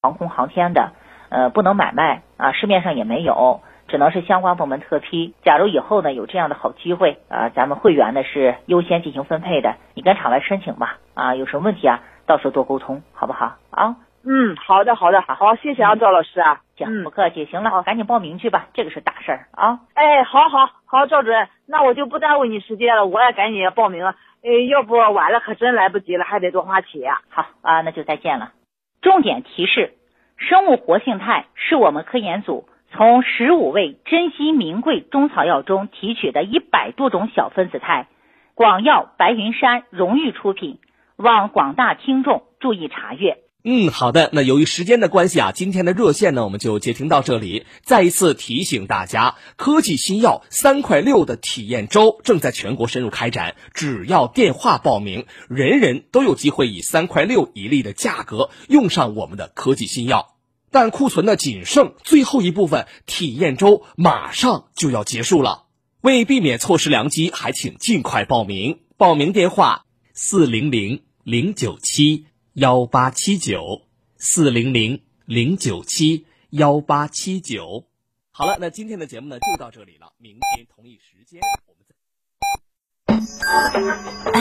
航空航天的，呃，不能买卖啊，市面上也没有，只能是相关部门特批。假如以后呢有这样的好机会啊，咱们会员呢是优先进行分配的，你跟厂外申请吧。啊，有什么问题啊，到时候多沟通，好不好？啊，嗯，好的，好的，好，谢谢啊，赵老师啊。行，不客气。行了，赶紧报名去吧，这个是大事儿啊。哎，好好好，赵主任，那我就不耽误你时间了，我也赶紧报名了。哎，要不晚了可真来不及了，还得多花钱。好啊，那就再见了。重点提示：生物活性肽是我们科研组从十五味珍稀名贵中草药中提取的一百多种小分子肽，广药白云山荣誉出品，望广大听众注意查阅。嗯，好的。那由于时间的关系啊，今天的热线呢，我们就接听到这里。再一次提醒大家，科技新药三块六的体验周正在全国深入开展，只要电话报名，人人都有机会以三块六一粒的价格用上我们的科技新药。但库存呢仅剩最后一部分，体验周马上就要结束了。为避免错失良机，还请尽快报名。报名电话：四零零零九七。幺八七九四零零零九七幺八七九，好了，那今天的节目呢就到这里了。明天同一时间我们再。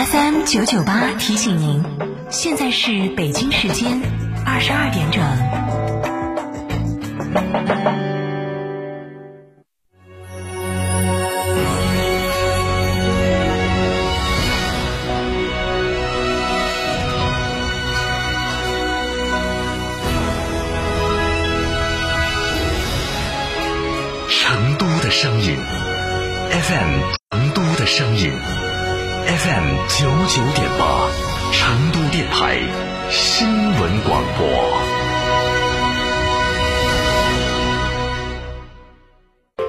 FM 九九八提醒您，现在是北京时间二十二点整。成都的声音，FM 成都的声音，FM 九九点八，成都电台新闻广播。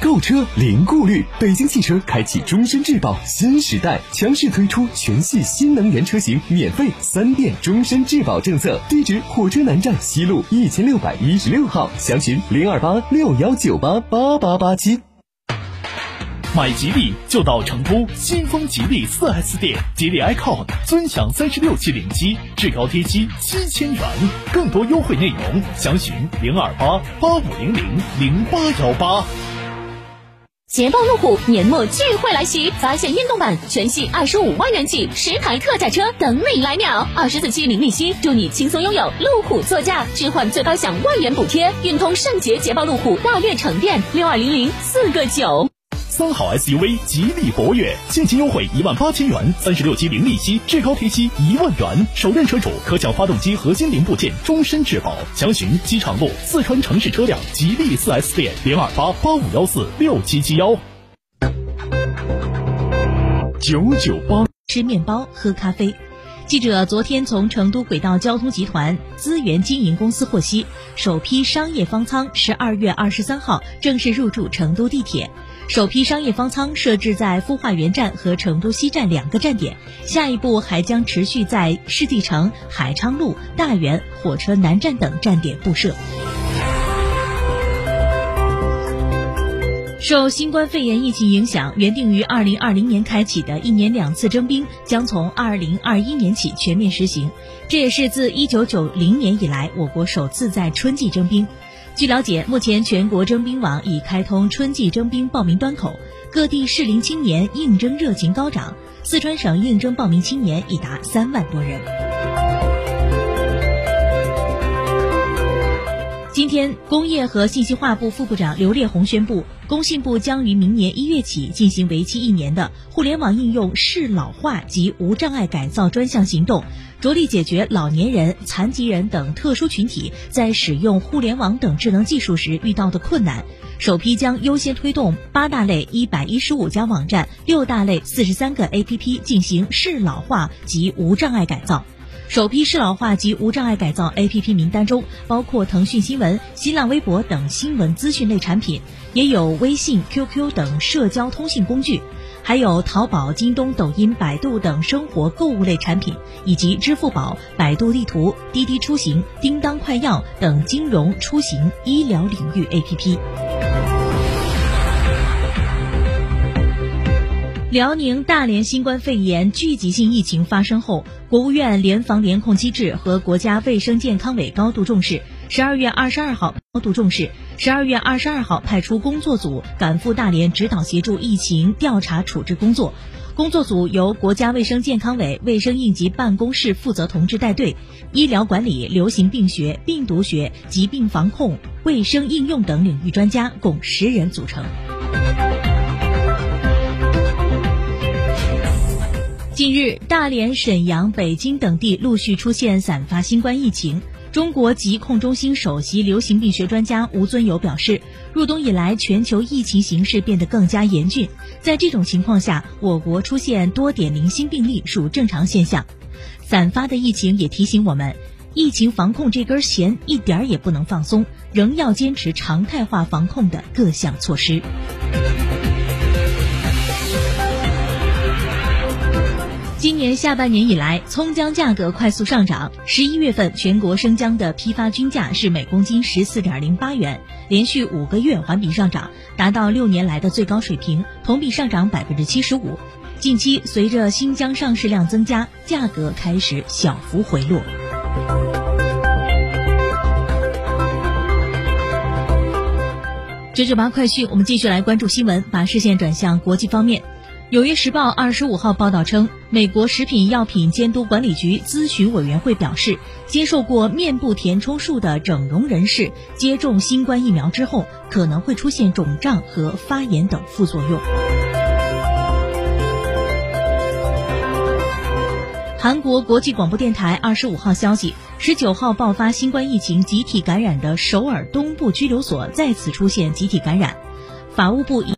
购车零顾虑，北京汽车开启终身质保新时代，强势推出全系新能源车型免费三电终身质保政策。地址：火车南站西路一千六百一十六号，详询零二八六幺九八八八八七。买吉利就到成都新丰吉利四 S 店，吉利 icon 尊享三十六期零息，至高贴息七千元，更多优惠内容详询零二八八五零零零八幺八。捷豹路虎年末聚会来袭，发现运动版全系二十五万元起，十台特价车等你来秒，二十四期零利息，祝你轻松拥有路虎座驾，置换最高享万元补贴。运通圣捷捷豹路虎大悦城店六二零零四个九。三好 SUV 吉利博越现金优惠一万八千元，三十六期零利息，至高贴息一万元，首任车主可享发动机核心零部件终身质保。详询机场路四川城市车辆吉利四 S 店零二八八五幺四六七七幺九九八。吃面包，喝咖啡。记者昨天从成都轨道交通集团资源经营公司获悉，首批商业方舱十二月二十三号正式入驻成都地铁。首批商业方舱设置在孵化园站和成都西站两个站点，下一步还将持续在世纪城、海昌路、大园、火车南站等站点布设。受新冠肺炎疫情影响，原定于二零二零年开启的一年两次征兵将从二零二一年起全面实行，这也是自一九九零年以来我国首次在春季征兵。据了解，目前全国征兵网已开通春季征兵报名端口，各地适龄青年应征热情高涨。四川省应征报名青年已达三万多人。今天，工业和信息化部副部长刘烈宏宣布，工信部将于明年一月起进行为期一年的互联网应用适老化及无障碍改造专项行动。着力解决老年人、残疾人等特殊群体在使用互联网等智能技术时遇到的困难。首批将优先推动八大类一百一十五家网站、六大类四十三个 APP 进行适老化及无障碍改造。首批适老化及无障碍改造 APP 名单中包括腾讯新闻、新浪微博等新闻资讯类产品，也有微信、QQ 等社交通信工具。还有淘宝、京东、抖音、百度等生活购物类产品，以及支付宝、百度地图、滴滴出行、叮当快药等金融、出行、医疗领域 APP。辽宁大连新冠肺炎聚集性疫情发生后，国务院联防联控机制和国家卫生健康委高度重视。十二月二十二号高度重视，十二月二十二号派出工作组赶赴大连指导协助疫情调查处置工作。工作组由国家卫生健康委卫生应急办公室负责同志带队，医疗管理、流行病学、病毒学、疾病防控、卫生应用等领域专家共十人组成。近日，大连、沈阳、北京等地陆续出现散发新冠疫情。中国疾控中心首席流行病学专家吴尊友表示，入冬以来，全球疫情形势变得更加严峻。在这种情况下，我国出现多点零星病例属正常现象。散发的疫情也提醒我们，疫情防控这根弦一点儿也不能放松，仍要坚持常态化防控的各项措施。今年下半年以来，葱姜价格快速上涨。十一月份，全国生姜的批发均价是每公斤十四点零八元，连续五个月环比上涨，达到六年来的最高水平，同比上涨百分之七十五。近期，随着新疆上市量增加，价格开始小幅回落。九九八快讯，我们继续来关注新闻，把视线转向国际方面。《纽约时报》二十五号报道称，美国食品药品监督管理局咨询委员会表示，接受过面部填充术的整容人士接种新冠疫苗之后，可能会出现肿胀和发炎等副作用。韩国国际广播电台二十五号消息，十九号爆发新冠疫情集体感染的首尔东部拘留所再次出现集体感染，法务部已。